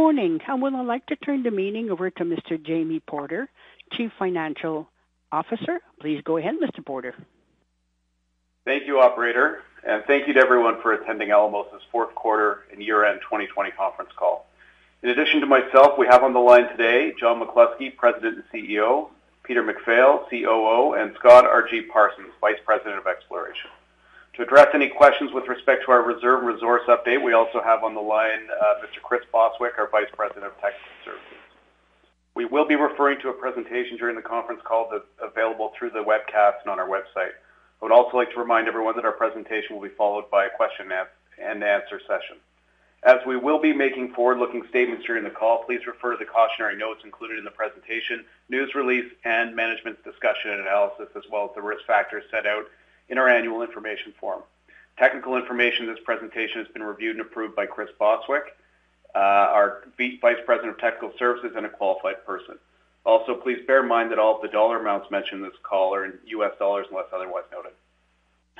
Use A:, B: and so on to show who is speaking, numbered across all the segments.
A: Morning. I would like to turn the meeting over to Mr. Jamie Porter, Chief Financial Officer. Please go ahead, Mr. Porter.
B: Thank you, operator, and thank you to everyone for attending Alamos' fourth quarter and year-end 2020 conference call. In addition to myself, we have on the line today John McCluskey, President and CEO, Peter MacPhail, COO, and Scott R.G. Parsons, Vice President of Exploration. To address any questions with respect to our reserve resource update, we also have on the line uh, Mr. Chris Bostwick, our Vice President of Technical Services. We will be referring to a presentation during the conference call that's available through the webcast and on our website. I would also like to remind everyone that our presentation will be followed by a question and answer session. As we will be making forward-looking statements during the call, please refer to the cautionary notes included in the presentation, news release, and management's discussion and analysis, as well as the risk factors set out in our annual information form. Technical information in this presentation has been reviewed and approved by Chris Bostwick, uh, our Vice President of Technical Services and a qualified person. Also, please bear in mind that all of the dollar amounts mentioned in this call are in U.S. dollars unless otherwise noted.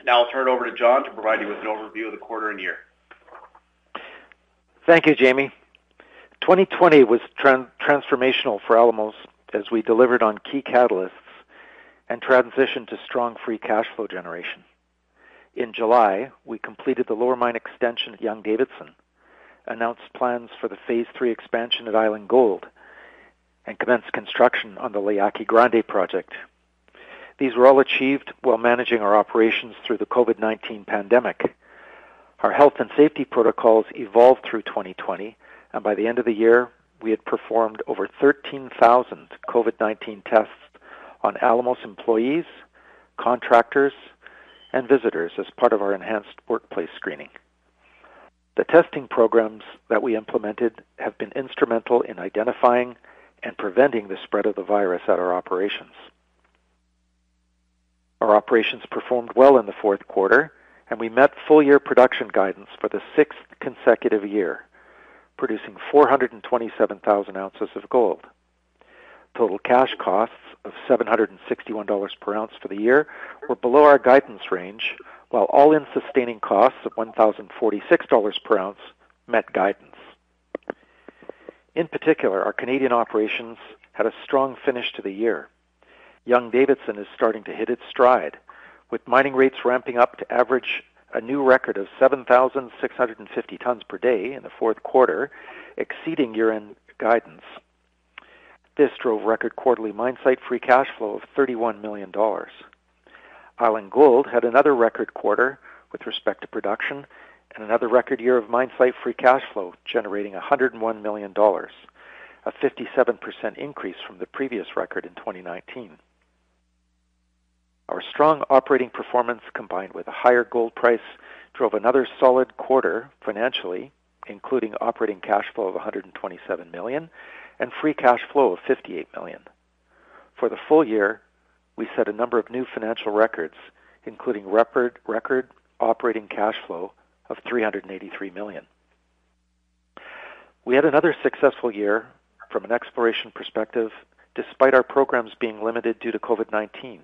B: Now I'll turn it over to John to provide you with an overview of the quarter and year.
C: Thank you, Jamie. 2020 was tran- transformational for Alamos as we delivered on key catalysts and transition to strong free cash flow generation. In July, we completed the lower mine extension at Young-Davidson, announced plans for the Phase 3 expansion at Island Gold, and commenced construction on the La Grande project. These were all achieved while managing our operations through the COVID-19 pandemic. Our health and safety protocols evolved through 2020, and by the end of the year, we had performed over 13,000 COVID-19 tests on Alamos employees, contractors, and visitors as part of our enhanced workplace screening. The testing programs that we implemented have been instrumental in identifying and preventing the spread of the virus at our operations. Our operations performed well in the fourth quarter, and we met full-year production guidance for the sixth consecutive year, producing 427,000 ounces of gold. Total cash costs of $761 per ounce for the year were below our guidance range, while all-in sustaining costs of $1,046 per ounce met guidance. In particular, our Canadian operations had a strong finish to the year. Young-Davidson is starting to hit its stride, with mining rates ramping up to average a new record of 7,650 tons per day in the fourth quarter, exceeding year-end guidance this drove record quarterly mine site free cash flow of $31 million. Island Gold had another record quarter with respect to production and another record year of mine site free cash flow, generating $101 million, a 57% increase from the previous record in 2019. Our strong operating performance combined with a higher gold price drove another solid quarter financially, including operating cash flow of 127 million and free cash flow of 58 million. For the full year, we set a number of new financial records, including record, record operating cash flow of 383 million. We had another successful year from an exploration perspective, despite our programs being limited due to COVID-19.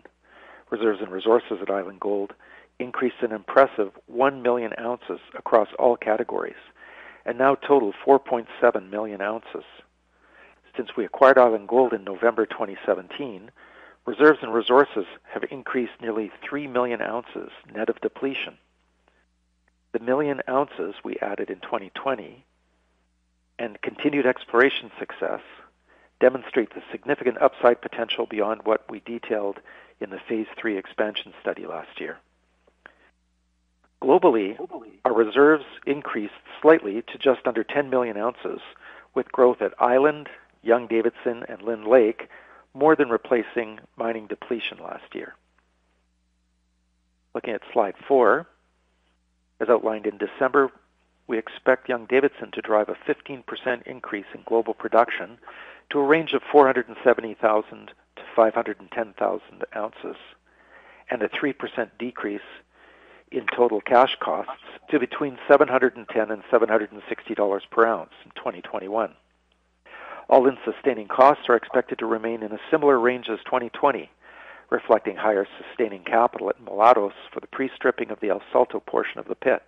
C: Reserves and resources at Island Gold increased an impressive 1 million ounces across all categories, and now total 4.7 million ounces. Since we acquired Island Gold in November 2017, reserves and resources have increased nearly 3 million ounces net of depletion. The million ounces we added in 2020 and continued exploration success demonstrate the significant upside potential beyond what we detailed in the Phase 3 expansion study last year. Globally, our reserves increased slightly to just under 10 million ounces, with growth at Island, Young-Davidson, and Lynn Lake, more than replacing mining depletion last year. Looking at slide four, as outlined in December, we expect Young-Davidson to drive a 15% increase in global production to a range of 470,000 to 510,000 ounces, and a 3% decrease in total cash costs to between $710 and $760 per ounce in 2021. All-in sustaining costs are expected to remain in a similar range as 2020, reflecting higher sustaining capital at Mulatos for the pre-stripping of the El Salto portion of the pit.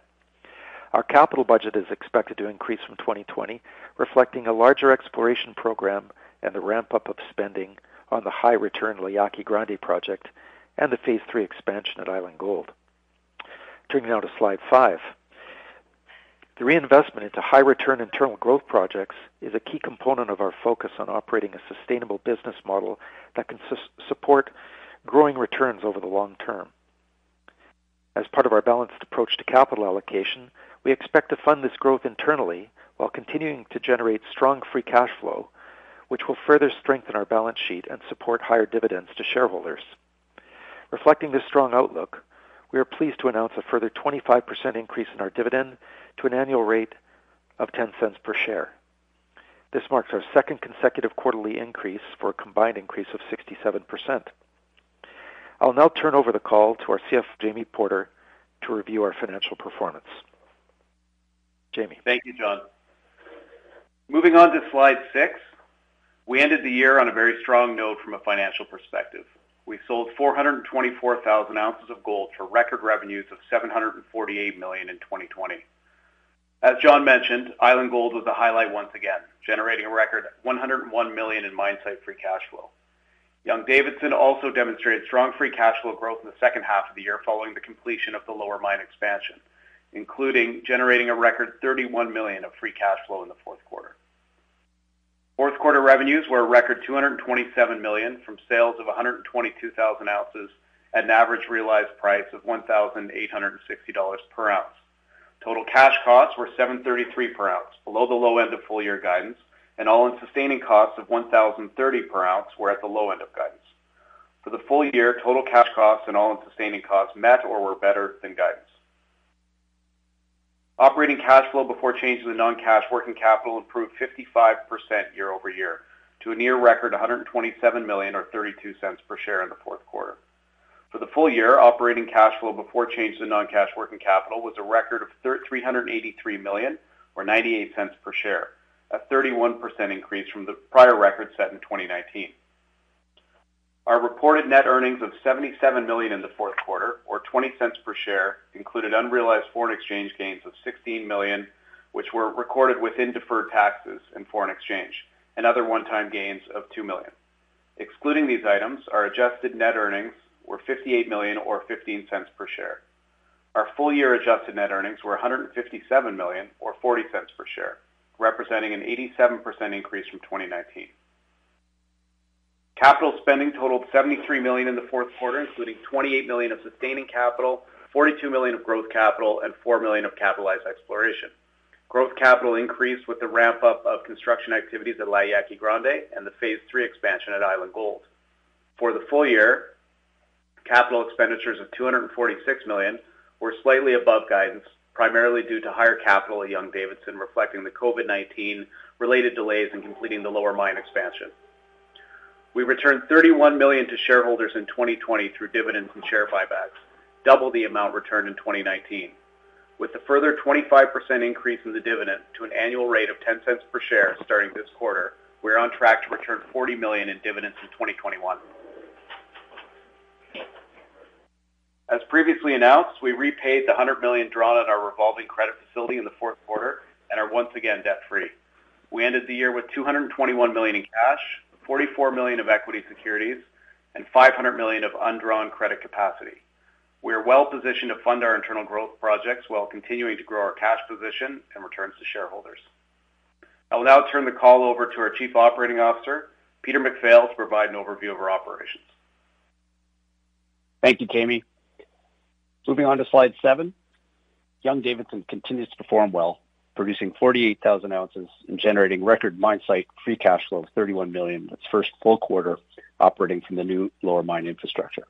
C: Our capital budget is expected to increase from 2020, reflecting a larger exploration program and the ramp-up of spending on the high-return La Yaqui Grande project and the Phase 3 expansion at Island Gold. Turning now to slide five. The reinvestment into high-return internal growth projects is a key component of our focus on operating a sustainable business model that can support growing returns over the long term. As part of our balanced approach to capital allocation, we expect to fund this growth internally while continuing to generate strong free cash flow, which will further strengthen our balance sheet and support higher dividends to shareholders. Reflecting this strong outlook, we are pleased to announce a further 25% increase in our dividend to an annual rate of $0.10 per share. This marks our second consecutive quarterly increase for a combined increase of 67%. I'll now turn over the call to our CFO, Jamie Porter, to review our financial performance. Jamie.
B: Thank you, John. Moving on to slide six. We ended the year on a very strong note from a financial perspective. We sold 424,000 ounces of gold for record revenues of 748 million in 2020. As John mentioned, Island Gold was the highlight once again, generating a record 101 million in mine site free cash flow. Young-Davidson also demonstrated strong free cash flow growth in the second half of the year following the completion of the lower mine expansion, including generating a record 31 million of free cash flow in the fourth quarter. Fourth quarter revenues were a record 227 million from sales of 122,000 ounces at an average realized price of $1,860 per ounce. Total cash costs were $733 per ounce, below the low end of full year guidance, and all-in sustaining costs of $1,030 per ounce were at the low end of guidance. For the full year, total cash costs and all-in sustaining costs met or were better than guidance. Operating cash flow before changes in non-cash working capital improved 55% year-over-year to a near record 127 million or $0.32 per share in the fourth quarter. For the full year, operating cash flow before changes in non-cash working capital was a record of 383 million or $0.98 per share, a 31% increase from the prior record set in 2019. Our reported net earnings of 77 million in the fourth quarter, or $0.20 per share, included unrealized foreign exchange gains of 16 million, which were recorded within deferred taxes and foreign exchange, and other one-time gains of 2 million. Excluding these items, our adjusted net earnings were 58 million or $0.15 per share. Our full-year adjusted net earnings were 157 million or $0.40 per share, representing an 87% increase from 2019. Capital spending totaled 73 million in the fourth quarter, including 28 million of sustaining capital, 42 million of growth capital, and 4 million of capitalized exploration. Growth capital increased with the ramp-up of construction activities at La Yaqui Grande and the Phase 3 expansion at Island Gold. For the full year, capital expenditures of 246 million were slightly above guidance, primarily due to higher capital at Young-Davidson, reflecting the COVID-19 related delays in completing the lower mine expansion. We returned 31 million to shareholders in 2020 through dividends and share buybacks, double the amount returned in 2019. With the further 25% increase in the dividend to an annual rate of $0.10 per share starting this quarter, we are on track to return 40 million in dividends in 2021. As previously announced, we repaid the 100 million drawn on our revolving credit facility in the fourth quarter and are once again debt-free. We ended the year with 221 million in cash, 44 million of equity securities, and 500 million of undrawn credit capacity. We are well-positioned to fund our internal growth projects while continuing to grow our cash position and returns to shareholders. I will now turn the call over to our Chief Operating Officer, Peter MacPhail, to provide an overview of our operations.
D: Thank you, Jamie. Moving on to slide seven. Young-Davidson continues to perform well, producing 48,000 ounces and generating record mine site free cash flow of $31 million its first full quarter operating from the new lower mine infrastructure.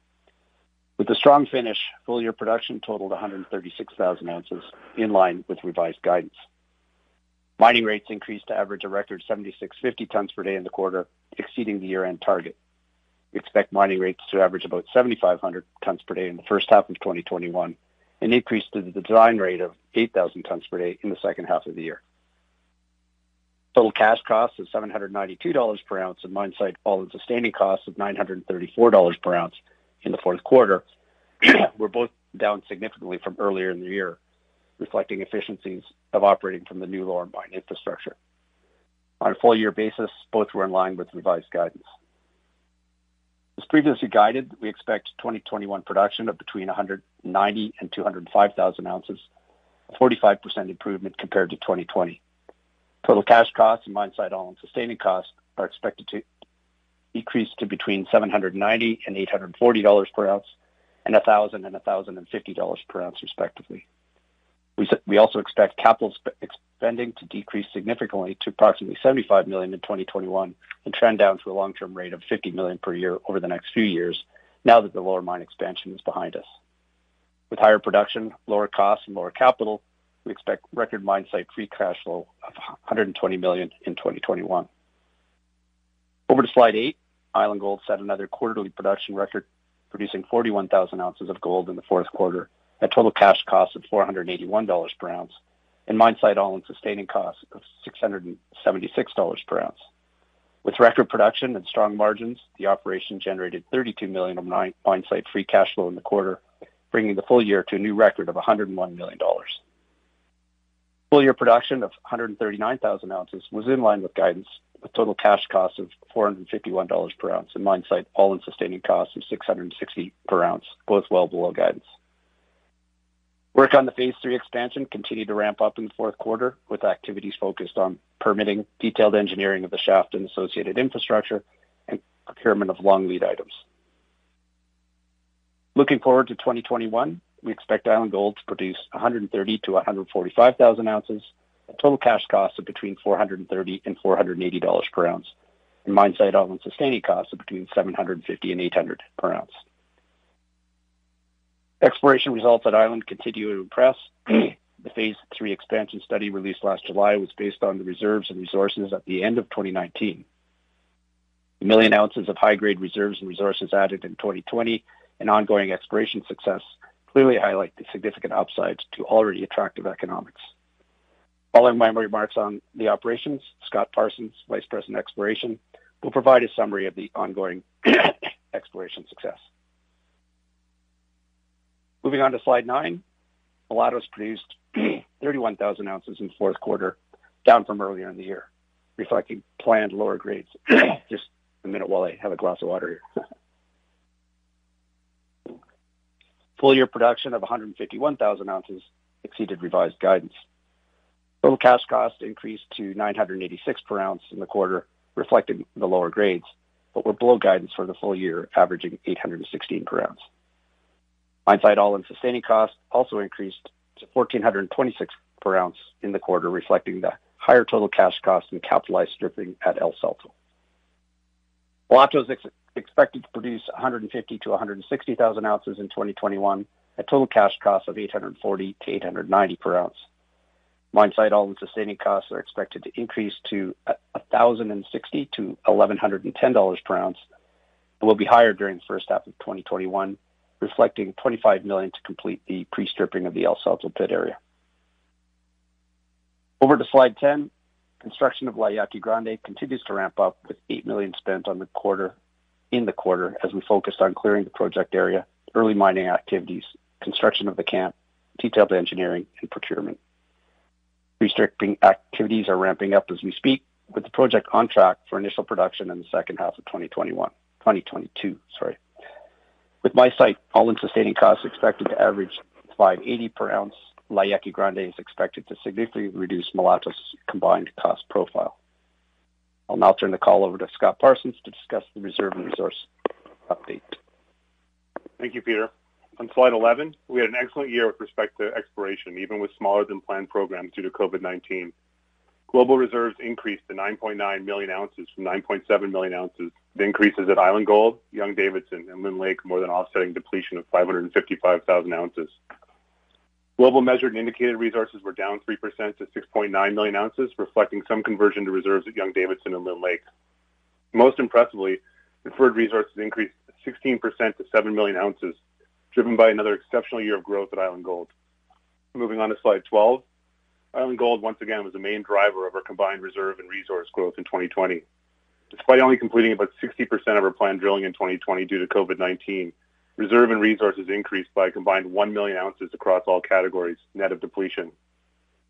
D: With a strong finish, full-year production totaled 136,000 ounces, in line with revised guidance. Mining rates increased to average a record 7,650 tons per day in the quarter, exceeding the year-end target. We expect mining rates to average about 7,500 tons per day in the first half of 2021, an increase to the design rate of 8,000 tons per day in the second half of the year. Total cash costs of $792 per ounce and mine site all-in sustaining costs of $934 per ounce in the fourth quarter were both down significantly from earlier in the year, reflecting efficiencies of operating from the new lower mine infrastructure. On a full-year basis, both were in line with revised guidance. As previously guided, we expect 2021 production of between 190 and 205,000 ounces, a 45% improvement compared to 2020. Total cash costs and mine site all-in sustaining costs are expected to decrease to between 790 and $840 per ounce and 1,000 and $1,050 per ounce, respectively. We also expect capital spending to decrease significantly to approximately 75 million in 2021 and trend down to a long-term rate of 50 million per year over the next few years now that the lower mine expansion is behind us. With higher production, lower costs, and lower capital, we expect record mine site free cash flow of 120 million in 2021. Over to slide eight. Island Gold set another quarterly production record, producing 41,000 ounces of gold in the fourth quarter at total cash costs of $481 per ounce and mine site all-in sustaining costs of $676 per ounce. With record production and strong margins, the operation generated 32 million of mine site free cash flow in the quarter, bringing the full year to a new record of $101 million. Full year production of 139,000 ounces was in line with guidance, with total cash costs of $451 per ounce and mine site all-in sustaining costs of $660 per ounce, both well below guidance. Work on the Phase 3 expansion continued to ramp up in the fourth quarter, with activities focused on permitting, detailed engineering of the shaft and associated infrastructure, and procurement of long lead items. Looking forward to 2021, we expect Island Gold to produce 130,000 to 145,000 ounces at total cash costs of between 430 and $480 per ounce, and mine site all-in sustaining costs of between 750 and 800 per ounce. Exploration results at Island continue to impress. The Phase 3 expansion study released last July was based on the reserves and resources at the end of 2019. The million ounces of high-grade reserves and resources added in 2020 and ongoing exploration success clearly highlight the significant upsides to already attractive economics. Following my remarks on the operations, Scott Parsons, Vice President Exploration, will provide a summary of the ongoing exploration success. Moving on to slide nine. Mulatos produced 31,000 ounces in the fourth quarter, down from earlier in the year, reflecting planned lower grades. Just a minute while I have a glass of water here. Full year production of 151,000 ounces exceeded revised guidance. Total cash cost increased to 986 per ounce in the quarter, reflecting the lower grades, but were below guidance for the full year, averaging 816 per ounce. Mine site all-in sustaining costs also increased to 1,426 per ounce in the quarter, reflecting the higher total cash costs and capitalized stripping at El Salto. Mulatos is expected to produce 150,000 to 160,000 ounces in 2021 at total cash costs of 840 to 890 per ounce. Mine site all-in sustaining costs are expected to increase to 1,060 to $1,110 per ounce and will be higher during the first half of 2021 reflecting 25 million to complete the pre-stripping of the El Salto pit area. Over to slide 10. Construction of La Yaqui Grande continues to ramp up with 8 million spent in the quarter as we focused on clearing the project area, early mining activities, construction of the camp, detailed engineering, and procurement. Pre-stripping activities are ramping up as we speak, with the project on track for initial production in the second half of 2021. 2022. With my site all-in sustaining costs expected to average 580 per ounce, La Yaqui Grande is expected to significantly reduce Mulatos' combined cost profile. I'll now turn the call over to Scott Parsons to discuss the reserve and resource update.
E: Thank you, Peter. On slide 11, we had an excellent year with respect to exploration, even with smaller than planned programs due to COVID-19. Global reserves increased to 9.9 million ounces from 9.7 million ounces. The increases at Island Gold, Young-Davidson, and Lynn Lake more than offsetting depletion of 555,000 ounces. Global measured and indicated resources were down 3% to 6.9 million ounces, reflecting some conversion to reserves at Young-Davidson and Lynn Lake. Most impressively, inferred resources increased 16% to 7 million ounces, driven by another exceptional year of growth at Island Gold. Moving on to slide 12. Island Gold once again was the main driver of our combined reserve and resource growth in 2020. Despite only completing about 60% of our planned drilling in 2020 due to COVID-19, reserve and resources increased by a combined 1 million ounces across all categories, net of depletion.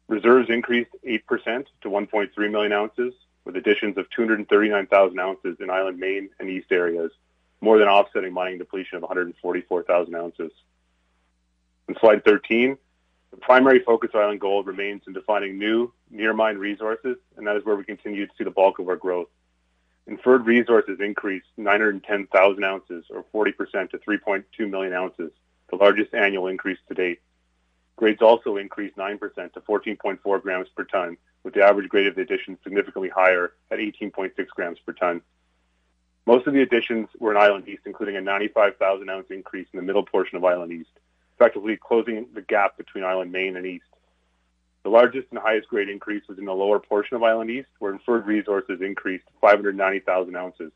E: Reserves increased 8% to 1.3 million ounces, with additions of 239,000 ounces in Island Main and East areas, more than offsetting mining depletion of 144,000 ounces. On slide 13, the primary focus of Island Gold remains in defining new near mine resources, and that is where we continue to see the bulk of our growth. Inferred resources increased 910,000 ounces, or 40% to 3.2 million ounces, the largest annual increase to date. Grades also increased 9% to 14.4 grams per ton, with the average grade of the addition significantly higher at 18.6 grams per ton. Most of the additions were in Island East, including a 95,000 ounce increase in the middle portion of Island East, effectively closing the gap between Island Main and East. The largest and highest grade increase was in the lower portion of Island East, where inferred resources increased 590,000 ounces.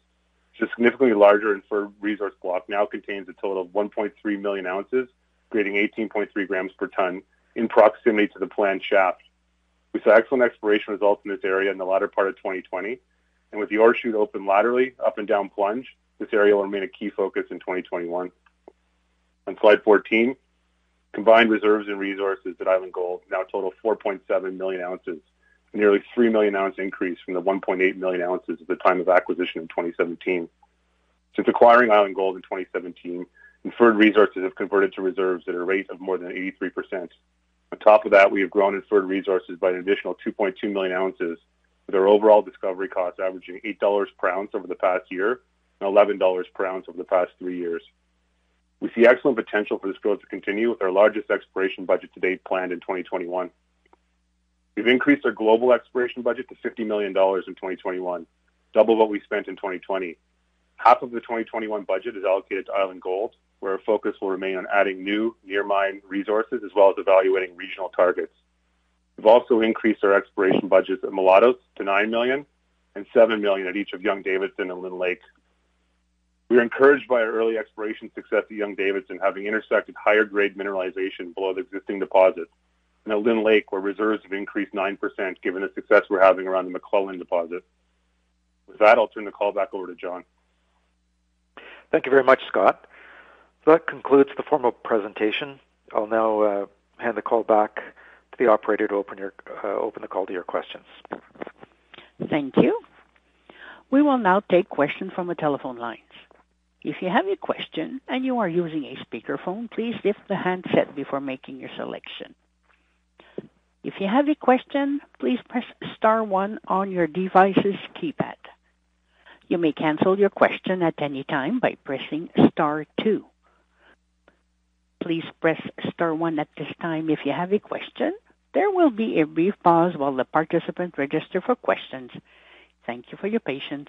E: The significantly larger inferred resource block now contains a total of 1.3 million ounces, grading 18.3 grams per ton, in proximity to the planned shaft. We saw excellent exploration results in this area in the latter part of 2020, and with the ore shoot open laterally, up and down plunge, this area will remain a key focus in 2021. On slide 14, Combined reserves and resources at Island Gold now total 4.7 million ounces, a nearly 3 million ounce increase from the 1.8 million ounces at the time of acquisition in 2017. Since acquiring Island Gold in 2017, inferred resources have converted to reserves at a rate of more than 83%. On top of that, we have grown inferred resources by an additional 2.2 million ounces, with our overall discovery costs averaging $8 per ounce over the past year and $11 per ounce over the past three years. We see excellent potential for this growth to continue with our largest exploration budget to date planned in 2021. We've increased our global exploration budget to $50 million in 2021, double what we spent in 2020. Half of the 2021 budget is allocated to Island Gold, where our focus will remain on adding new near mine resources as well as evaluating regional targets. We've also increased our exploration budgets at Mulatos to $9 million and $7 million at each of Young-Davidson and Lynn Lake. We are encouraged by our early exploration success at Young-Davidson, having intersected higher grade mineralization below the existing deposit, and at Lynn Lake, where reserves have increased 9% given the success we're having around the MacLellan deposit. With that, I'll turn the call back over to John.
C: Thank you very much, Scott. That concludes the formal presentation. I'll now uh, hand the call back to the operator to open, your, uh, open the call to your questions.
A: Thank you. We will now take questions from the telephone lines. If you have a question and you are using a speakerphone, please lift the handset before making your selection. If you have a question, please press star one on your device's keypad. You may cancel your question at any time by pressing star two. Please press star one at this time if you have a question. There will be a brief pause while the participants register for questions. Thank you for your patience.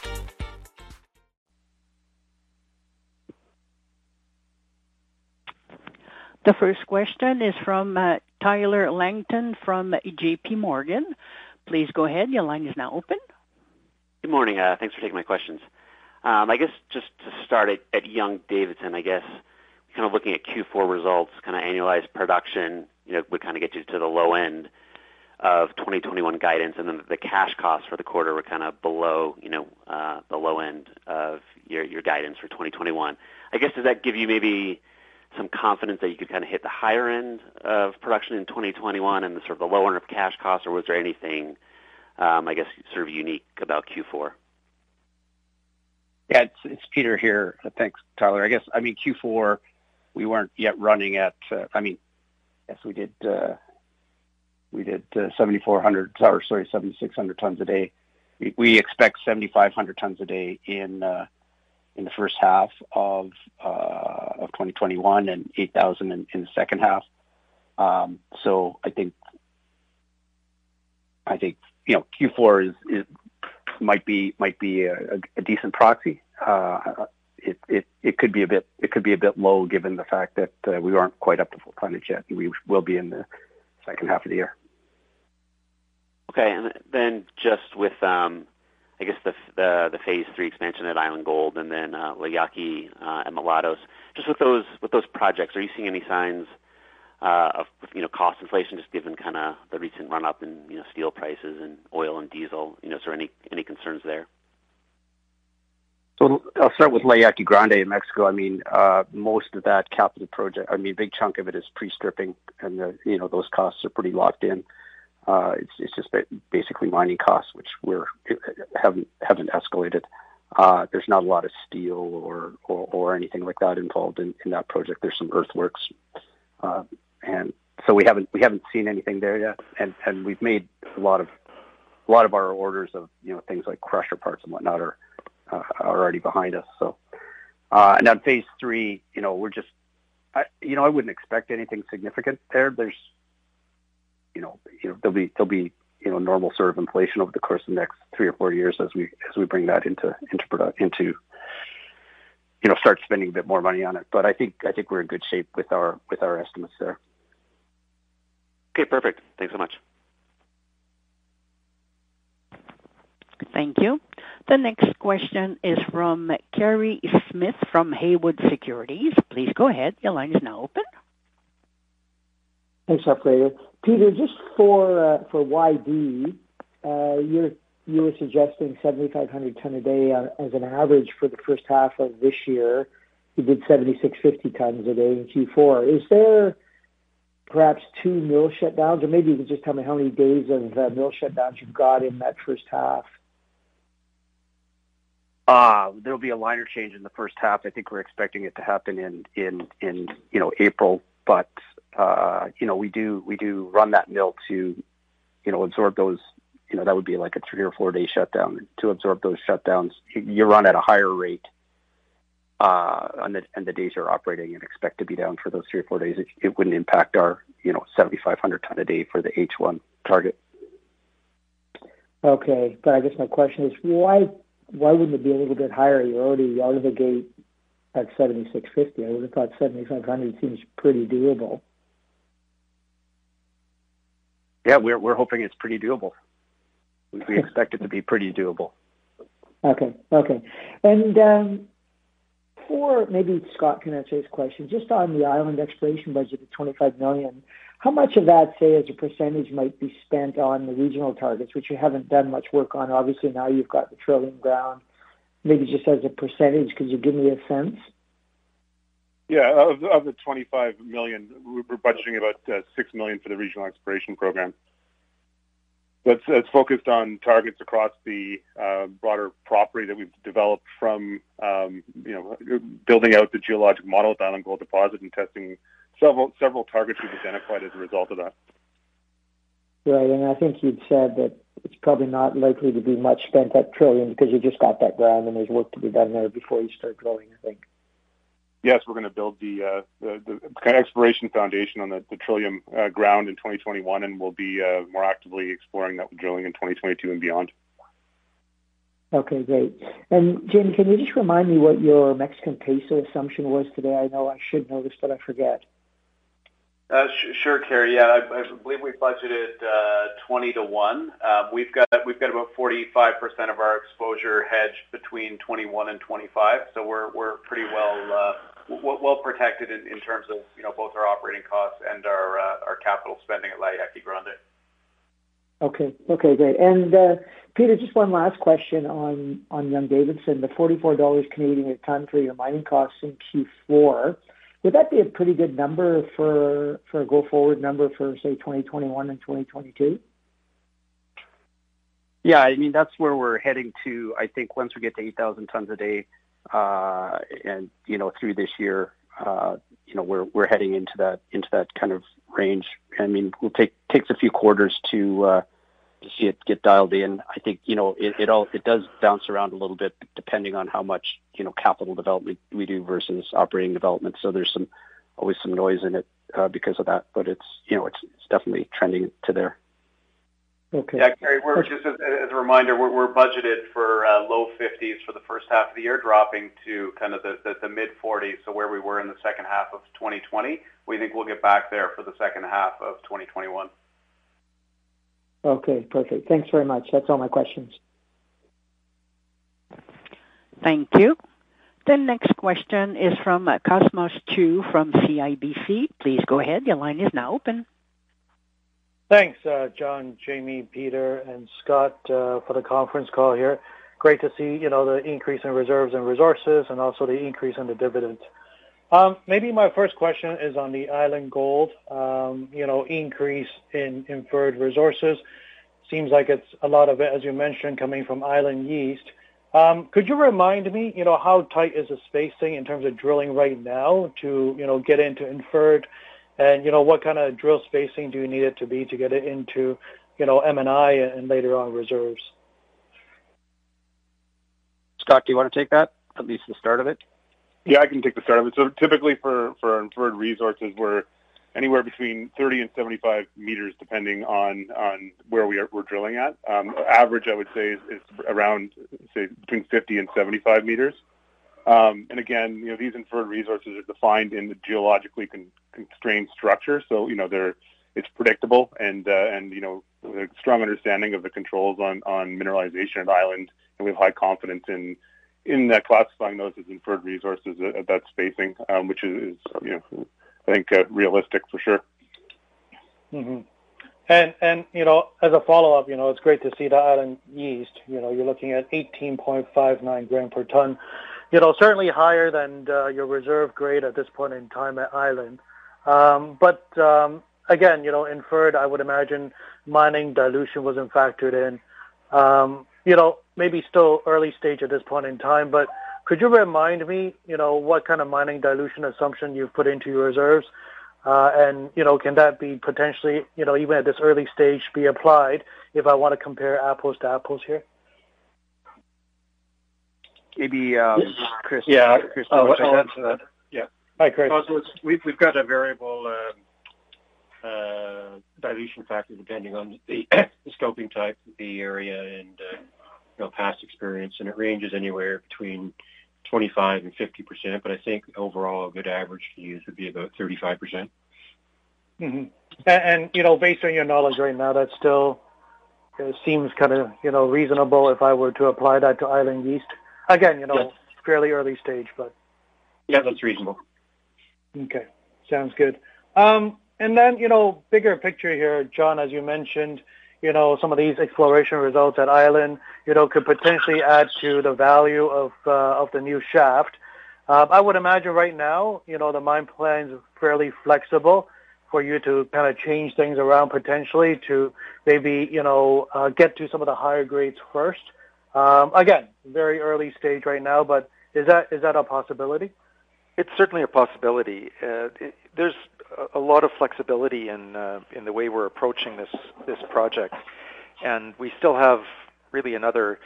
A: The first question is from uh, Tyler Langton from JP Morgan. Please go ahead. Your line is now open.
F: Good morning. Uh, thanks for taking my questions. Um, I guess just to start at, at Young-Davidson, I guess kind of looking at Q4 results, kind of annualized production, you know, would kind of get you to the low end of 2021 guidance, and then the cash costs for the quarter were kind of below, you know, uh, the low end of your, your guidance for 2021. I guess does that give you maybe some confidence that you could kind of hit the higher end of production in 2021 and the sort of the lower end of cash costs, or was there anything um, I guess, sort of unique about Q4?
D: Yeah, it's, it's Peter here. Thanks, Tyler. I guess, I mean, Q4, we weren't yet running at, uh, I mean, yes, we did, uh, we did uh, 7,400, or sorry, 7,600 tons a day. We, we expect 7,500 tons a day in uh, in the first half of uh, of 2021 and 8,000 in, in the second half. Um, so I think I think you know Q4 is, is might be might be a, a decent proxy. Uh, it, it it could be a bit it could be a bit low given the fact that uh, we aren't quite up to full tonnage yet. And we will be in the second half of the year.
F: Okay, and then just with um, I guess the the the phase three expansion at Island Gold and then uh, La Yaqui uh, and Mulatos. Just with those with those projects, are you seeing any signs uh, of you know cost inflation, just given kind of the recent run up in you know steel prices and oil and diesel? You know, is there any any concerns there?
D: So I'll start with La Yaqui Grande in Mexico. I mean, uh, most of that capital project, I mean, big chunk of it is pre-stripping, and the, you know those costs are pretty locked in. Uh, it's, it's just basically mining costs, which we're haven't haven't escalated. Uh, there's not a lot of steel or, or, or anything like that involved in, in that project. There's some earthworks, uh, and so we haven't we haven't seen anything there yet. And and we've made a lot of a lot of our orders of you know things like crusher parts and whatnot are uh, are already behind us. So uh, and on phase three, you know, we're just I, you know I wouldn't expect anything significant there. There's you know you know there'll be there'll be you know normal sort of inflation over the course of the next three or four years as we as we bring that into into product into you know start spending a bit more money on it. But I think I think we're in good shape with our with our estimates there.
F: Okay, perfect. Thanks so much.
A: Thank you. The next question is from Kerry Smith from Haywood Securities. Please go ahead. Your line is now open.
G: Thanks, operator. Peter, just for uh, for YD, uh, you're you were suggesting 7,500 ton a day as an average for the first half of this year. You did 7,650 tons a day in Q4. Is there perhaps two mill shutdowns, or maybe you could just tell me how many days of uh, mill shutdowns you've got in that first half?
D: Uh, there'll be a liner change in the first half. I think we're expecting it to happen in in in you know April, but uh, you know we do we do run that mill to you know absorb those. You know that would be like a three or four day shutdown. To absorb those shutdowns, you run at a higher rate uh, on the and the days you're operating and expect to be down for those three or four days, it, it wouldn't impact our you know 7,500 ton a day for the H1 target.
G: Okay, but I guess my question is why why wouldn't it be a little bit higher? You're already out of the gate at 7,650. I would have thought 7,500 seems pretty doable.
D: Yeah, we're we're hoping it's pretty doable. We, we expect it to be pretty doable.
G: Okay, okay, and um, for maybe Scott can answer this question, just on the island exploration budget of 25 million, how much of that, say, as a percentage, might be spent on the regional targets, which you haven't done much work on? Obviously, now you've got the Trillium ground. Maybe just as a percentage, could you give me a sense?
E: Yeah, of, of the 25 million, we're budgeting about uh, 6 million for the regional exploration program. That's, that's focused on targets across the uh, broader property that we've developed from, um, you know, building out the geologic model at the Island Gold Deposit and testing several several targets we've identified as a result of that.
G: Right, and I think you'd said that it's probably not likely to be much spent at Trillium because you just got that ground and there's work to be done there before you start drilling. I think
E: yes, we're going to build the, uh, the, the kind of exploration foundation on the, the Trillium uh, ground in 2021, and we'll be uh, more actively exploring that with drilling in 2022 and beyond.
G: Okay, great. And Jim, can you just remind me what your Mexican peso assumption was today? I know I should know this, but I forget.
B: Uh, sh- sure, Kerry. Yeah, I, I believe we budgeted uh, 20 to one. Um, we've got we've got about 45 percent of our exposure hedged between 21 and 25, so we're we're pretty well uh, well protected in terms of, you know, both our operating costs and our uh, our capital spending at La Yaqui Grande.
G: Okay. Okay, great. And uh, Peter, just one last question on on Young-Davidson. The 44 dollars Canadian a ton for your mining costs in Q4, would that be a pretty good number for for a go-forward number for, say, 2021 and 2022?
D: Yeah, I mean that's where we're heading to. I think once we get to 8,000 tons a day, uh, and you know through this year, uh, you know we're we're heading into that into that kind of range. I mean, we'll take takes a few quarters to uh, to see it get dialed in. I think you know it, it all it does bounce around a little bit depending on how much you know capital development we do versus operating development. So there's some always some noise in it uh, because of that, but it's you know it's it's definitely trending to there.
G: Okay.
B: Yeah, Kerry, we're just as, as a reminder, we're, we're budgeted for uh, low 50s for the first half of the year, dropping to kind of the, the, the mid 40s. So where we were in the second half of 2020, we think we'll get back there for the second half of 2021.
G: Okay, perfect. Thanks very much. That's all my questions.
A: Thank you. The next question is from uh, Cosmos Chiu from CIBC. Please go ahead. Your line is now open.
H: Thanks, uh, John, Jamie, Peter, and Scott, uh, for the conference call here. Great to see, you know, the increase in reserves and resources and also the increase in the dividend. Um, maybe my first question is on the Island Gold, um, you know, increase in inferred resources. Seems like it's a lot of it, as you mentioned, coming from Island East. Um, could you remind me, you know, how tight is the spacing in terms of drilling right now to, you know, get into inferred? You know, what kind of drill spacing do you need it to be to get it into, you know, M&I and later on reserves?
D: Scott, do you want to take that? At least the start of it?
E: Yeah, I can take the start of it. So typically for, for inferred resources, we're anywhere between 30 and 75 meters, depending on, on where we are, we're drilling at. Um, average, I would say, is, is around, say, between 50 and 75 meters. Um, and again, you know, these inferred resources are defined in the geologically con- constrained structure, so you know they're it's predictable and uh, and you know a strong understanding of the controls on on mineralization at island, and we have high confidence in in uh, classifying those as inferred resources at, at that spacing, um, which is, you know I think uh, realistic for sure.
H: Mm-hmm. And and you know, as a follow up, you know, it's great to see the Island East. You know, you're looking at 18.59 gram per ton you know, certainly higher than uh, your reserve grade at this point in time at Island. Um, but um, again, you know, inferred, I would imagine mining dilution wasn't factored in. Um, you know, maybe still early stage at this point in time, but could you remind me, you know, what kind of mining dilution assumption you've put into your reserves? Uh, and, you know, can that be potentially, you know, even at this early stage be applied if I want to compare apples to apples here?
D: Maybe um, Chris.
I: Yeah.
D: Chris,
I: uh,
D: want to
I: I'll answer that. Yeah.
H: Hi, Chris.
I: Also, it's, we've, we've got a variable uh, uh, dilution factor depending on the, the stoping type, the area, and uh, you know, past experience, and it ranges anywhere between 25 and 50 percent. But I think overall, a good average to use would be about 35 percent.
H: Mm-hmm. And, and you know, based on your knowledge right now, that still uh, seems kind of you know reasonable if I were to apply that to Island East. Again, you know,
I: Yes.
H: fairly early stage, but
I: Yeah, that's reasonable.
H: okay, sounds good. Um, and then, you know, bigger picture here, John, as you mentioned, you know, some of these exploration results at Island, you know, could potentially add to the value of uh, of the new shaft. Um, I would imagine right now, you know, the mine plan is fairly flexible for you to kind of change things around potentially to maybe, you know, uh, get to some of the higher grades first. Um, again, very early stage right now, but is that is that a possibility?
C: It's certainly a possibility. Uh, it, there's a, lot of flexibility in uh, in the way we're approaching this this project, and we still have really another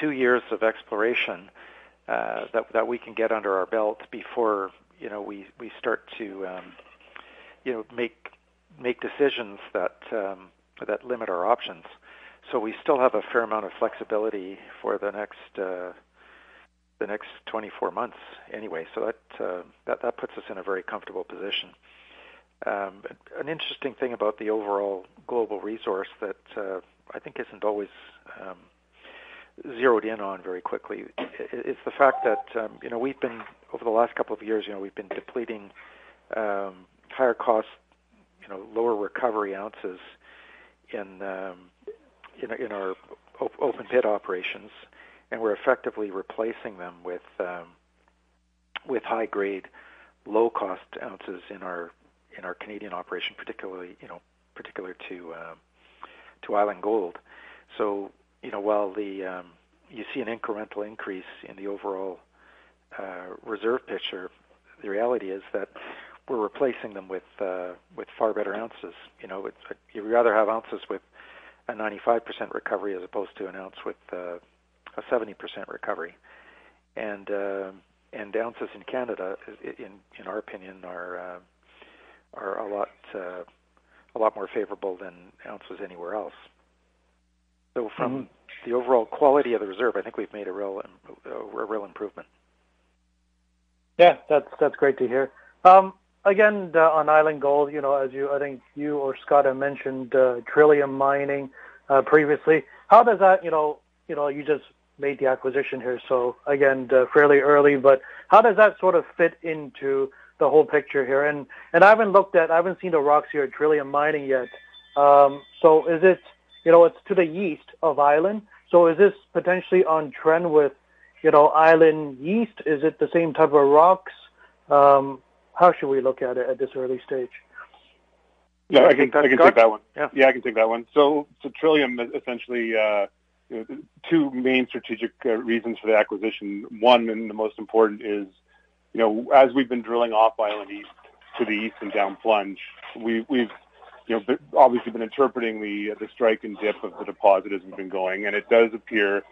C: two years of exploration uh, that that we can get under our belt before you know we we start to um, you know make make decisions that um, that limit our options. So we still have a fair amount of flexibility for the next uh, the next 24 months anyway. So that uh, that that puts us in a very comfortable position. Um, an interesting thing about the overall global resource that uh, I think isn't always um, zeroed in on very quickly is the fact that um, you know we've been over the last couple of years, you know, we've been depleting um, higher cost, you know, lower recovery ounces in um, in, in our op- open pit operations, and we're effectively replacing them with um, with high grade, low cost ounces in our in our Canadian operation, particularly you know particular to um, to Island Gold. So you know, while the um, you see an incremental increase in the overall uh, reserve picture, the reality is that we're replacing them with uh, with far better ounces. You know, it's, you'd rather have ounces with a 95% recovery as opposed to an ounce with uh, a 70% recovery. And uh, and ounces in Canada, in in our opinion, are uh, are a lot uh, a lot more favorable than ounces anywhere else. So from mm-hmm. the overall quality of the reserve, I think we've made a real a real improvement.
H: Yeah, that's that's great to hear. Um, again, uh, on Island Gold, you know, as you I think you or Scott have mentioned uh, Trillium mining uh, previously. How does that, you know, you know, you just made the acquisition here, so again, uh, fairly early, but how does that sort of fit into the whole picture here? And and I haven't looked at, I haven't seen the rocks here at Trillium mining yet. Um, so is it you know, it's to the east of Island. So is this potentially on trend with, you know, Island East? Is it the same type of rocks? Um, how should we look at it at this early stage?
E: Yeah, I can, I can take that one. Yeah. yeah, I can take that one. So, so Trillium essentially uh, you know, two main strategic uh, reasons for the acquisition. One, and the most important, is you know as we've been drilling off Island East to the east and down plunge, we, we've you know, obviously been interpreting the the strike and dip of the deposit as we've been going, and it does appear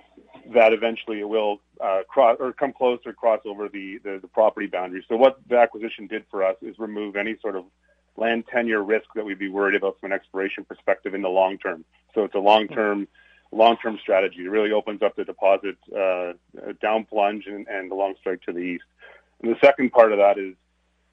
E: that eventually it will uh, cross or come close or cross over the, the the property boundary. So what the acquisition did for us is remove any sort of land tenure risk that we'd be worried about from an exploration perspective in the long term. So it's a long term long-term strategy. It really opens up the deposit uh, down plunge and, and the long strike to the east. And the second part of that is,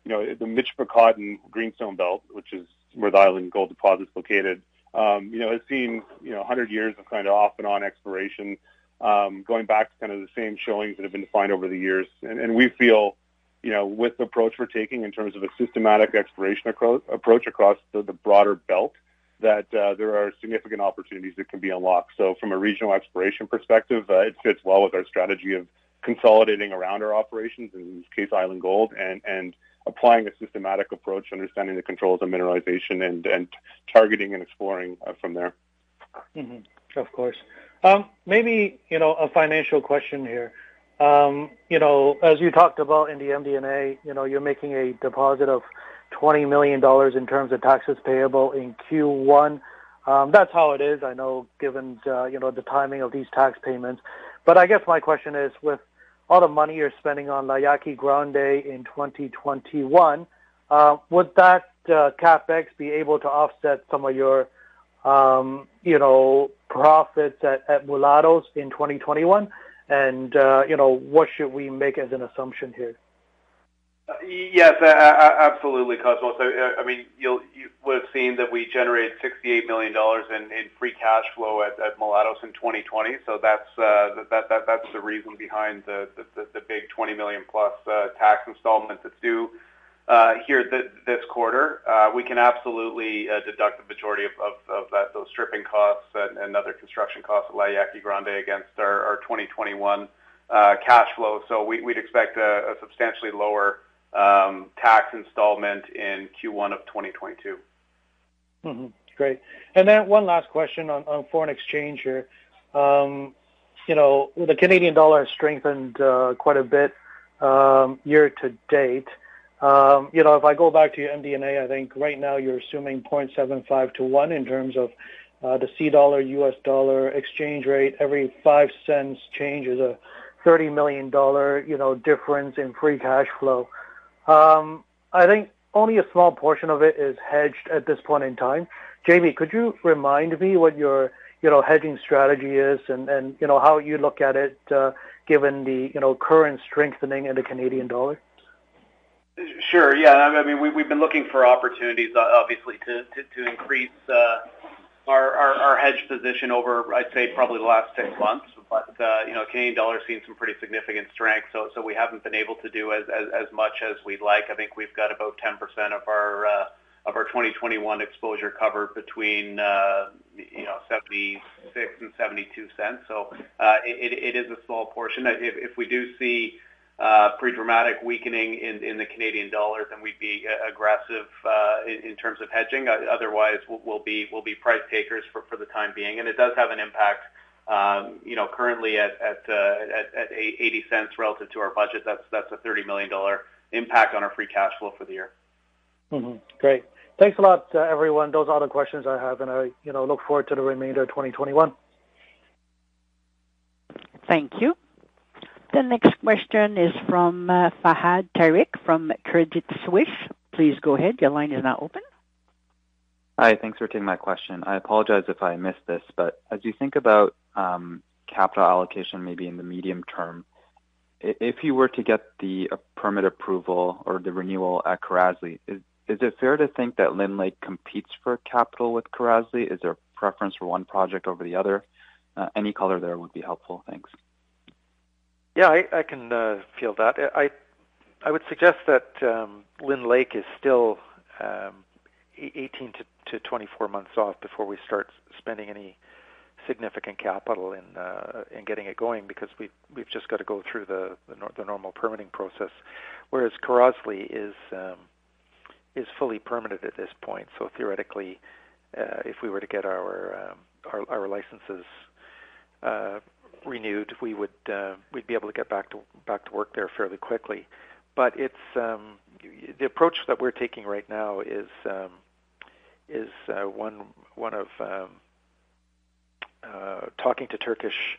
E: you know, the Mitch Michipicoten Greenstone Belt, which is where the Island Gold Deposit is located, um, you know, has seen you know 100 years of kind of off and on exploration, um, going back to kind of the same showings that have been defined over the years, and, and we feel, you know, with the approach we're taking in terms of a systematic exploration acro- approach across the, the broader belt, that uh, there are significant opportunities that can be unlocked. So from a regional exploration perspective, uh, it fits well with our strategy of consolidating around our operations, in this case, Island Gold, and and applying a systematic approach, understanding the controls of mineralization, and and targeting and exploring uh, from there.
H: Mm-hmm. Of course. Um, maybe you know a financial question here. Um, you know, as you talked about in the MD&A, you know, you're making a deposit of twenty million dollars in terms of taxes payable in Q1. Um, that's how it is. I know, given uh, you know the timing of these tax payments. But I guess my question is, with all the money you're spending on La Yaqui Grande in 2021, uh, would that uh, capex be able to offset some of your, um, you know, profits at, at Mulatos in 2021? And uh, you know, what should we make as an assumption here?
B: Yes, absolutely, Cosmo. So, I mean, you would have seen that we generated $68 million in free cash flow at Mulatos in 2020. So that's uh, the reason behind the big 20 million plus uh, tax installment that's due uh, here this quarter. We can absolutely deduct the majority of those stripping costs and other construction costs at La Yaqui Grande against our 2021 cash flow. So we'd expect a substantially lower tax installment in Q1 of 2022.
H: Mm-hmm. Great. And then one last question on, foreign exchange here. Um, you know, the Canadian dollar has strengthened uh, quite a bit um, year to date. Um, you know, if I go back to your MD&A, I think right now you're assuming 0.75 to 1 in terms of uh, the C dollar, US dollar exchange rate. Every 5 cents change is a $30 million, you know, difference in free cash flow. Um, I think only a small portion of it is hedged at this point in time. Jamie, could you remind me what your you know hedging strategy is and, and you know how you look at it uh, given the you know current strengthening in the Canadian dollar?
B: Sure. Yeah. I mean, we, we've been looking for opportunities, obviously, to to, to increase uh, our, hedge position over, I'd say, probably the last six months but uh, you know, Canadian dollar seen some pretty significant strength, so so we haven't been able to do as much as we'd like. I think we've got about 10% of our uh, of our 2021 exposure covered between uh, you know 76 and 72 cents. So it, it is a small portion. If, if we do see pretty dramatic weakening in, in the Canadian dollar, then we'd be uh, aggressive uh, in, in terms of hedging. Uh, otherwise, we'll, we'll be we'll be price takers for, for the time being, and it does have an impact Um, you know, currently at at, uh, at at 80 cents relative to our budget, that's that's a 30 million dollar impact on our free cash flow for the year.
H: Mm-hmm. Great. Thanks a lot, uh, everyone. Those are the questions I have, and I you know look forward to the remainder of 2021.
A: Thank you. The next question is from uh, Fahad Tariq from Credit Suisse. Please go ahead. Your line is now open.
J: Hi, thanks for taking my question. I apologize if I missed this, but as you think about um, capital allocation maybe in the medium term, if you were to get the uh, permit approval or the renewal at Kirazli, is is it fair to think that Lynn Lake competes for capital with Kirazli? Is there a preference for one project over the other? Uh, any color there would be helpful. Thanks.
C: Yeah, I, I can uh, feel that. I I would suggest that um, Lynn Lake is still um, 18 to, to 24 months off before we start spending any significant capital in uh, in getting it going because we we've just got to go through the the, the normal permitting process, whereas Kirazli is um, is fully permitted at this point. So theoretically, uh, if we were to get our um, our, our licenses uh, renewed, we would uh, we'd be able to get back to back to work there fairly quickly. But it's um, the approach that we're taking right now is um, is uh, one one of um, uh, talking to Turkish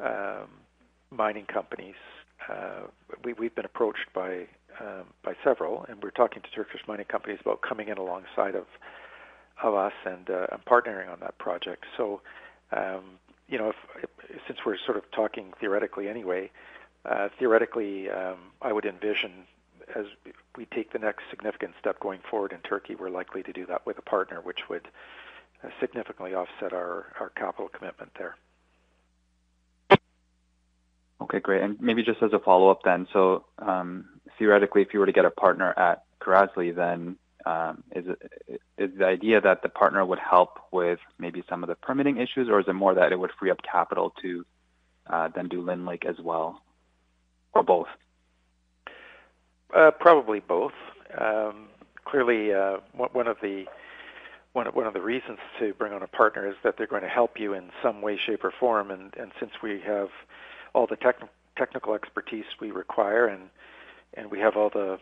C: um, mining companies. Uh, we, we've been approached by um, by several, and we're talking to Turkish mining companies about coming in alongside of of us and, uh, and partnering on that project. So um, you know, if, if, since we're sort of talking theoretically anyway, uh, theoretically, um, I would envision as we take the next significant step going forward in Turkey, we're likely to do that with a partner, which would uh, significantly offset our, our capital commitment there.
J: Okay, great. And maybe just as a follow-up then, so um, theoretically, if you were to get a partner at Kirazli, then um, is the idea that the partner would help with maybe some of the permitting issues, or is it more that it would free up capital to uh, then do Lynn Lake as well, or both?
C: Uh, probably both. Um, clearly, uh, one of the one of, one of the reasons to bring on a partner is that they're going to help you in some way, shape, or form. And, and since we have all the tech, technical expertise we require, and and we have all the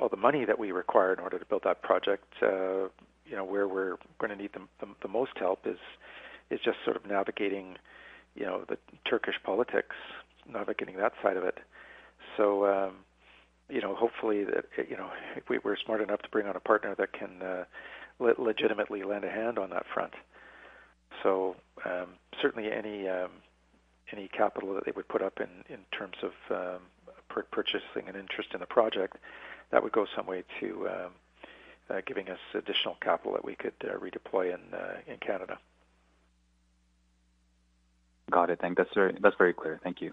C: all the money that we require in order to build that project, uh, you know, where we're going to need the, the, the most help is is just sort of navigating, you know, the Turkish politics, navigating that side of it. So, um, you know, hopefully that you know, if we were smart enough to bring on a partner that can uh, le- legitimately lend a hand on that front. So, um, certainly any um, any capital that they would put up in in terms of um, purchasing an interest in the project that would go some way to um, uh, giving us additional capital that we could uh, redeploy in uh, in Canada.
J: Got it. Thank. That's very that's very clear. Thank you.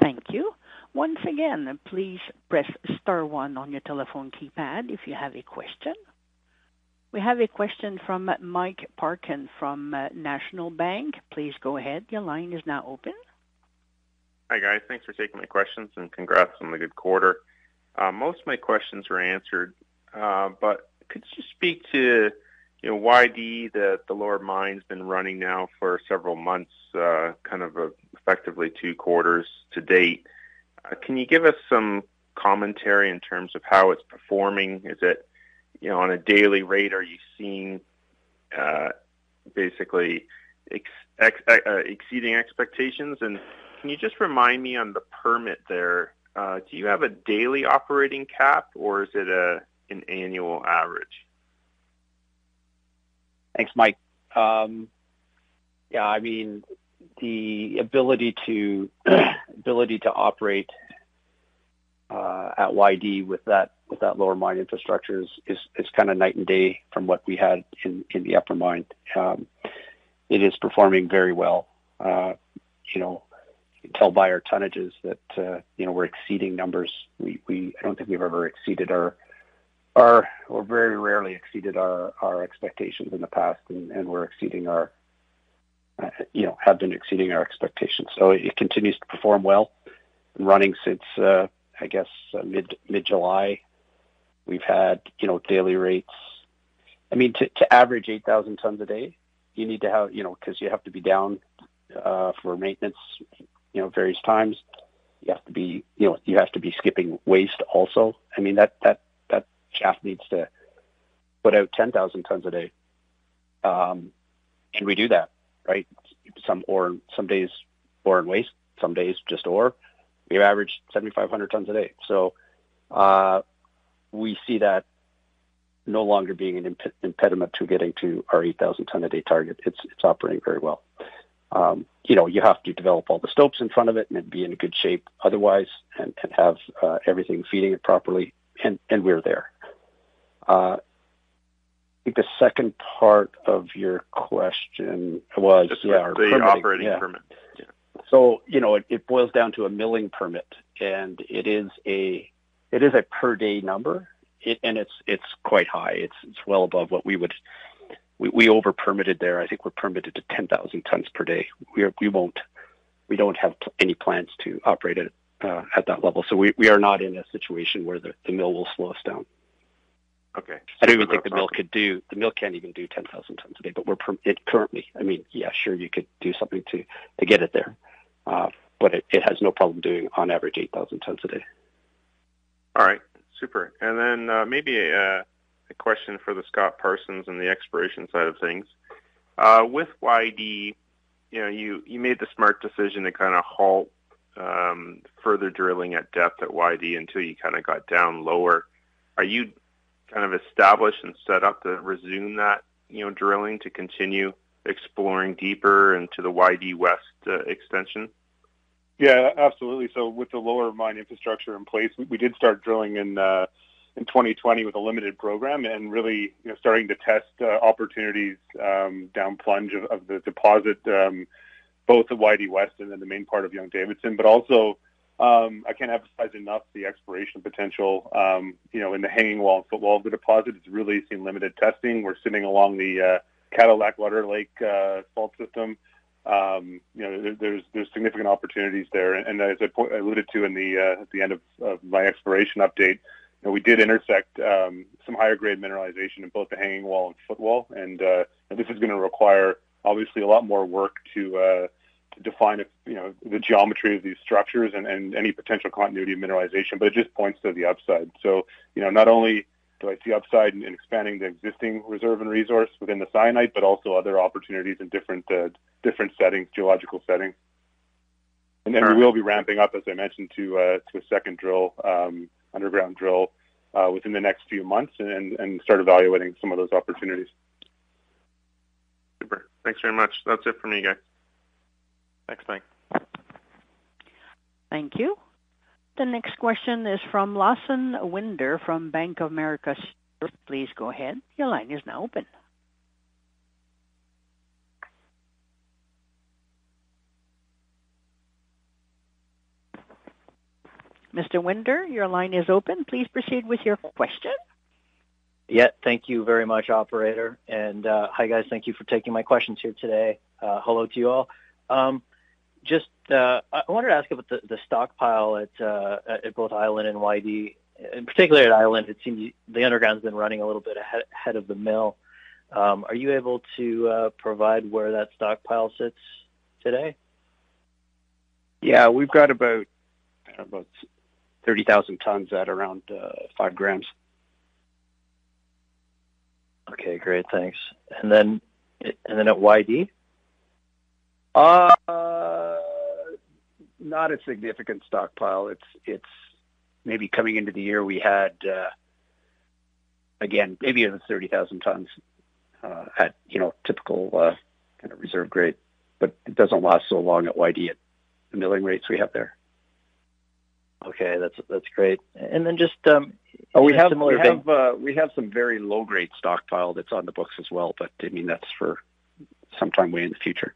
A: Thank you. Once again, please press star one on your telephone keypad if you have a question. We have a question from Mike Parkin from uh, National Bank. Please go ahead. Your line is now open.
K: Hi, guys. Thanks for taking my questions, and congrats on the good quarter. Uh, most of my questions were answered, uh, but could you speak to, you know, YD, the the lower mine's been running now for several months, uh, kind of effectively two quarters to date. Can you give us some commentary in terms of how it's performing? Is it, you know, on a daily rate, are you seeing basically exceeding expectations? Can you just remind me on the permit there, uh, do you have a daily operating cap or is it a an annual average?
D: Thanks, Mike. Um, yeah, I mean, the ability to ability to operate uh, at YD with that with that lower mine infrastructure is kind of night and day from what we had in in the upper mine. Um, it is performing very well. Uh, you know, tell by our tonnages that uh, you know we're exceeding numbers. We we I don't think we've ever exceeded our our or very rarely exceeded our our expectations in the past, and, and we're exceeding our uh, you know have been exceeding our expectations. So it continues to perform well. Running since uh, I guess uh, mid mid July. We've had you know daily rates. I mean to to average eight thousand tons a day you need to have, you know, because you have to be down uh, for maintenance, you know, various times. You have to be, you know, you have to be skipping waste also. I mean, that that that shaft needs to put out 10,000 tons a day, um, and we do that, right? Some ore, some days ore and waste, some days just ore. We average 7,500 tons a day. So uh, we see that no longer being an imp- impediment to getting to our 8,000 ton a day target. It's it's operating very well. Um, you know, you have to develop all the stopes in front of it and be in good shape otherwise, and, and have uh, everything feeding it properly. And and we're there. Uh, I think the second part of your question was
K: Just
D: yeah,
K: the
D: permitting,
K: operating
D: yeah.
K: permit.
D: So you know, it, it boils down to a milling permit, and it is a it is a per day number, it, and it's it's quite high. It's it's well above what we would we, we over permitted there. I think we're permitted to ten thousand tons per day. We are, we won't we don't have pl- any plans to operate it uh, at that level. So we, we are not in a situation where the, the mill will slow us down.
K: Okay.
D: I don't even
K: So
D: think the mill
K: awesome.
D: could do the mill can't even do ten thousand tons a day, but we're per, it currently. I mean, yeah, sure, you could do something to to get it there, uh, but it, it has no problem doing on average eight thousand tons a day.
K: All right, super. And then uh, maybe a, a question for the Scott Parsons and the exploration side of things. Uh, with YD, you know, you, you made the smart decision to kind of halt um, further drilling at depth at YD until you kind of got down lower. Are you kind of established and set up to resume that, you know, drilling to continue exploring deeper into the YD West uh, extension?
E: Yeah, absolutely. So with the lower mine infrastructure in place, we, we did start drilling in uh, in 2020 with a limited program, and really, you know, starting to test uh, opportunities um, down plunge of, of the deposit, um, both at YD West and then the main part of Young Davidson, but also. Um, I can't emphasize enough the exploration potential. Um, you know, in the hanging wall and footwall of the deposit, it's really seen limited testing. We're sitting along the uh, Cadillac Larder Lake uh, fault system um, you know, there, there's there's significant opportunities there, and, and as I po- alluded to in the uh, at the end of, of my exploration update, you know, we did intersect um, some higher grade mineralization in both the hanging wall and footwall, and uh, this is going to require obviously a lot more work to uh, to define if, you know the geometry of these structures and, and any potential continuity of mineralization, but it just points to the upside. So you know, not only do I see upside in, in expanding the existing reserve and resource within the syenite, but also other opportunities in different uh, different settings, geological settings. And then we will be ramping up, as I mentioned, to uh, to a second drill, um, underground drill, uh, within the next few months, and and start evaluating some of those opportunities.
K: Super. Thanks very much. That's it for me, guys.
C: Thanks, Mike.
A: Thank you. The next question is from Lawson Winder from Bank of America. Please go ahead. Your line is now open. Mr. Winder, your line is open. Please proceed with your question.
L: Yeah, thank you very much, operator. And uh, hi, guys. Thank you for taking my questions here today. Uh, hello to you all. Um, just, uh, I wanted to ask about the, the stockpile at, uh, at both Island and YD. In particular at Island, it seems the underground's been running a little bit ahead, ahead of the mill. Um, are you able to uh, provide where that stockpile sits today?
D: Yeah, we've got about about thirty thousand tons at around uh, five grams.
L: Okay, great, thanks. And then, and then at YD?
D: Uh, not a significant stockpile. It's it's maybe coming into the year we had uh, again maybe it was thirty thousand tons uh, at you know typical uh, kind of reserve grade, but it doesn't last so long at YD at the milling rates we have there.
L: Okay, that's that's great. And then just um,
D: Oh, we have we have uh, we have some very low grade stockpile that's on the books as well, but I mean that's for sometime way in the future.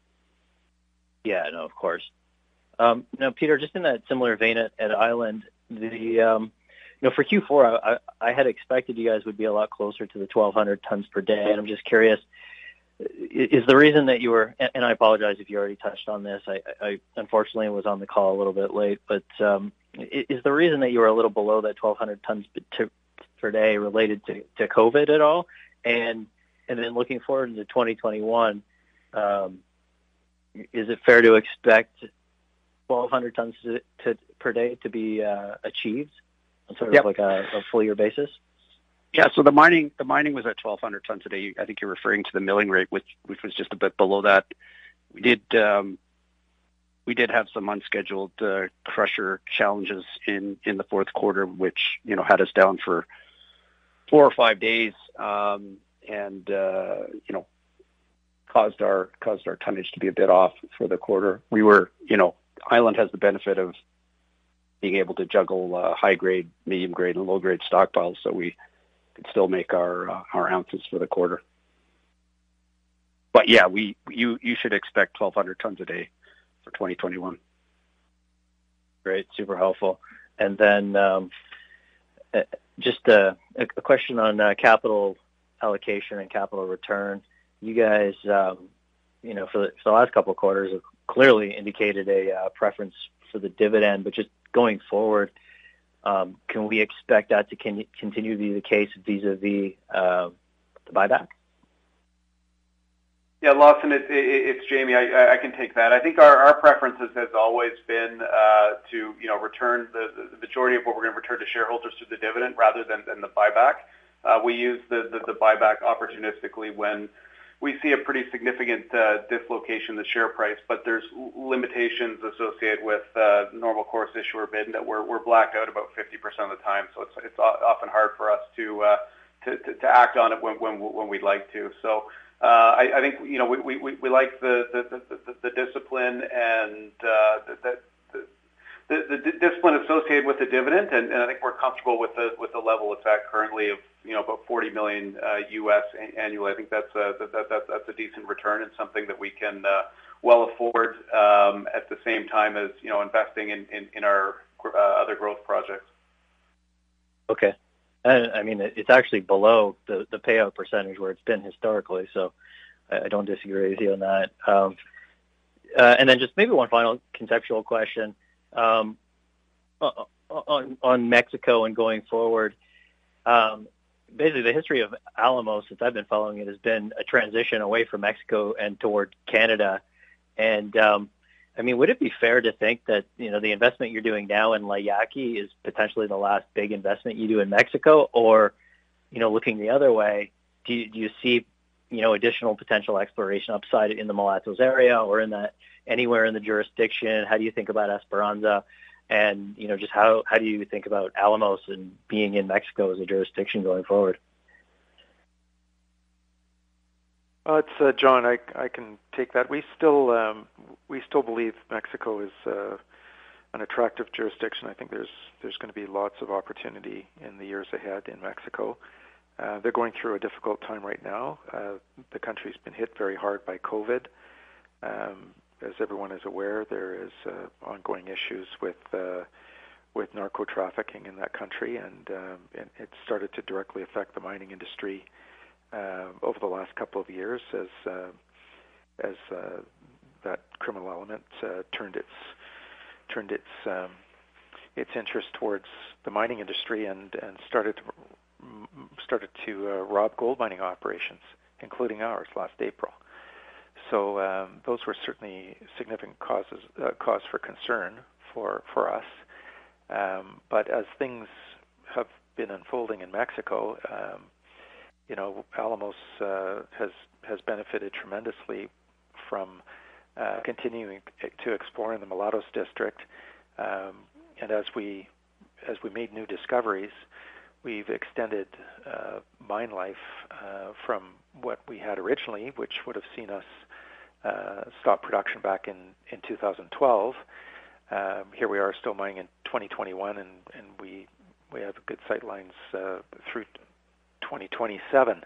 L: Yeah, no, of course. Um, now, Peter, just in that similar vein at, at Island, the um, you know for Q4, I, I, I had expected you guys would be a lot closer to the 1,200 tons per day, and I'm just curious. Is the reason that you were, and and I apologize if you already touched on this. I, I unfortunately was on the call a little bit late, but um, is the reason that you were a little below that 1,200 tons per day related to, to COVID at all? And and then looking forward into 2021, um, is it fair to expect 1,200 tons to, to, per day to be uh, achieved on sort of
D: Yep.
L: like a, a full year basis?
D: Yeah, so the mining the mining was at 1,200 tons a day. I think you're referring to the milling rate, which which was just a bit below that. We did um, we did have some unscheduled uh, crusher challenges in in the fourth quarter, which you know had us down for four or five days, um, and uh, you know caused our caused our tonnage to be a bit off for the quarter. We were, you know, Island has the benefit of being able to juggle uh, high grade, medium grade, and low grade stockpiles, so we could still make our uh, our ounces for the quarter. But yeah, we you you should expect 1,200 tons a day for 2021.
L: Great, super helpful. And then um, uh, just a, a question on uh, capital allocation and capital return. You guys, um, you know, for the, for the last couple of quarters, have clearly indicated a uh, preference for the dividend, but just going forward, um, can we expect that to con- continue to be the case vis-a-vis uh, the buyback?
B: Yeah, Lawson, it, it, it's Jamie. I, I- can take that. I think our, our preferences has always been uh, to you know return the, the majority of what we're going to return to shareholders through the dividend rather than, than the buyback. Uh, we use the, the, the buyback opportunistically when we see a pretty significant uh, dislocation in the share price, but there's limitations associated with uh, normal course issuer bid that we're, blacked out about 50% of the time. So it's, often hard for us to, uh, act on it when, we'd like to. So I, think you know we, like the discipline and the, discipline associated with the dividend, and, I think we're comfortable with the with the level it's at currently of you know about 40 million uh, U.S. a- annually. I think that's a decent return and something that we can uh, well afford um, at the same time as you know investing in our uh, other growth projects.
L: Okay. I mean, it's actually below the, payout percentage where it's been historically, so I, don't disagree with you on that. Um, uh, and then just maybe one final conceptual question um, on Mexico and going forward. Basically, the history of Alamos, since I've been following it, has been a transition away from Mexico and toward Canada. And um, I mean, would it be fair to think that you know the investment you're doing now in La Yaqui is potentially the last big investment you do in Mexico, or you know, looking the other way, do you, do you see you know additional potential exploration upside in the Mulatos area or in that anywhere in the jurisdiction? How do you think about Esperanza? And you know, just how how do you think about Alamos and being in Mexico as a jurisdiction going forward?
C: Uh, it's uh, John. I, I can take that. We still um, we still believe Mexico is uh, an attractive jurisdiction. I think there's there's going to be lots of opportunity in the years ahead in Mexico. Uh, they're going through a difficult time right now. Uh, the country's been hit very hard by COVID. Um, as everyone is aware, there is uh, ongoing issues with uh, with narco trafficking in that country, and um, it, it started to directly affect the mining industry uh, over the last couple of years as uh, as uh, that criminal element uh, turned its turned its um, its interest towards the mining industry and and started to started to uh, rob gold mining operations, including ours last April. So um, those were certainly significant causes uh, cause for concern for for us. Um, but as things have been unfolding in Mexico, um, you know, Alamos uh, has has benefited tremendously from uh, continuing to explore in the Mulatos district, um, and as we as we made new discoveries, we've extended uh, mine life uh, from what we had originally, which would have seen us uh, stop production back in in 2012. Um, here we are still mining in 2021, and, and we we have good sight lines uh, through 2027.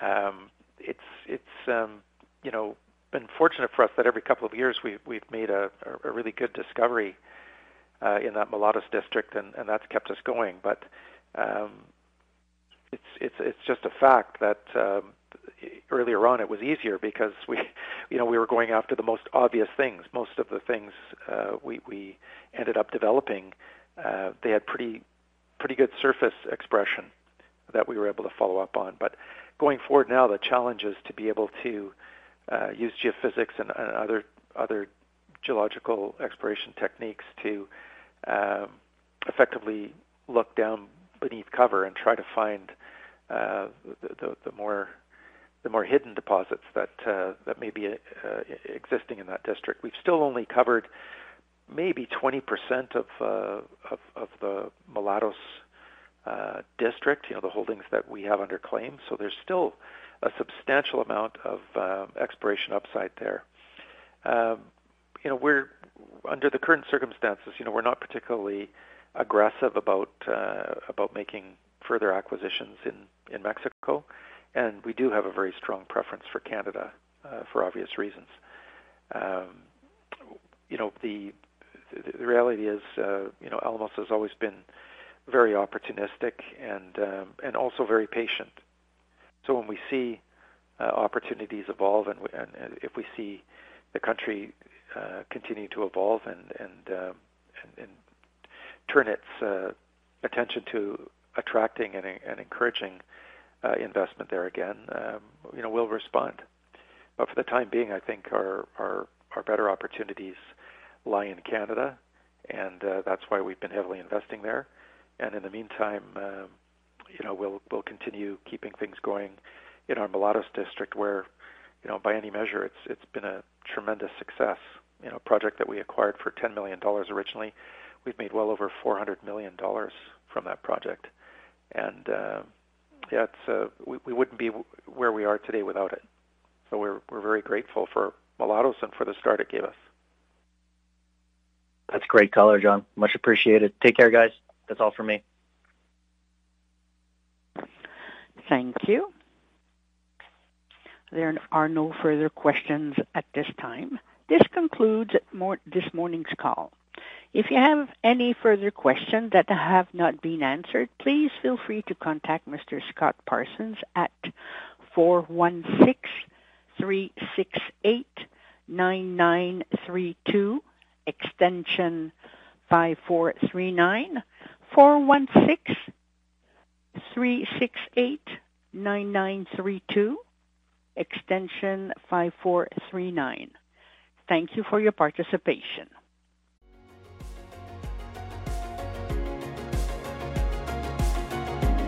C: Um, it's it's um, you know been fortunate for us that every couple of years we've we've made a, a really good discovery uh, in that Mulatos district, and, and that's kept us going. But um, it's it's it's just a fact that um, earlier on it was easier because we you know we were going after the most obvious things. Most of the things uh, we we ended up developing, uh, they had pretty pretty good surface expression that we were able to follow up on. But going forward now, the challenge is to be able to uh, use geophysics and, and, other other geological exploration techniques to um, effectively look down beneath cover and try to find uh, the, the, the, more the more hidden deposits that uh, that may be uh, existing in that district. We've still only covered maybe 20% of, uh, of, of the Mulatos uh, district, you know, the holdings that we have under claim. So there's still a substantial amount of uh, exploration upside there. Um, you know, we're under the current circumstances. You know, we're not particularly aggressive about uh, about making further acquisitions in in Mexico, and we do have a very strong preference for Canada uh, for obvious reasons. Um, you know, the the reality is, uh, you know, Alamos has always been very opportunistic and um, and also very patient. So when we see uh, opportunities evolve, and, we, and, if we see the country uh, continue to evolve and and, um, and, and turn its uh, attention to attracting and encouraging uh, investment there again, um, you know, we'll respond. But for the time being, I think our our, our better opportunities lie in Canada, and uh, that's why we've been heavily investing there. And in the meantime, um, you know, we'll we'll continue keeping things going in our Mulatos district, where, you know, by any measure, it's it's been a tremendous success. You know, project that we acquired for ten million dollars originally, we've made well over four hundred million dollars from that project, and uh, yeah, it's uh, we we wouldn't be where we are today without it. So we're we're very grateful for Mulatos and for the start it gave us.
L: That's great color, John. Much appreciated. Take care, guys. That's all for me.
A: Thank you. There are no further questions at this time. This concludes this morning's call. If you have any further questions that have not been answered, please feel free to contact Mr. Scott Parsons at 416 368 9932 extension 5439 416 368 9932 extension 5439. Thank you for your participation.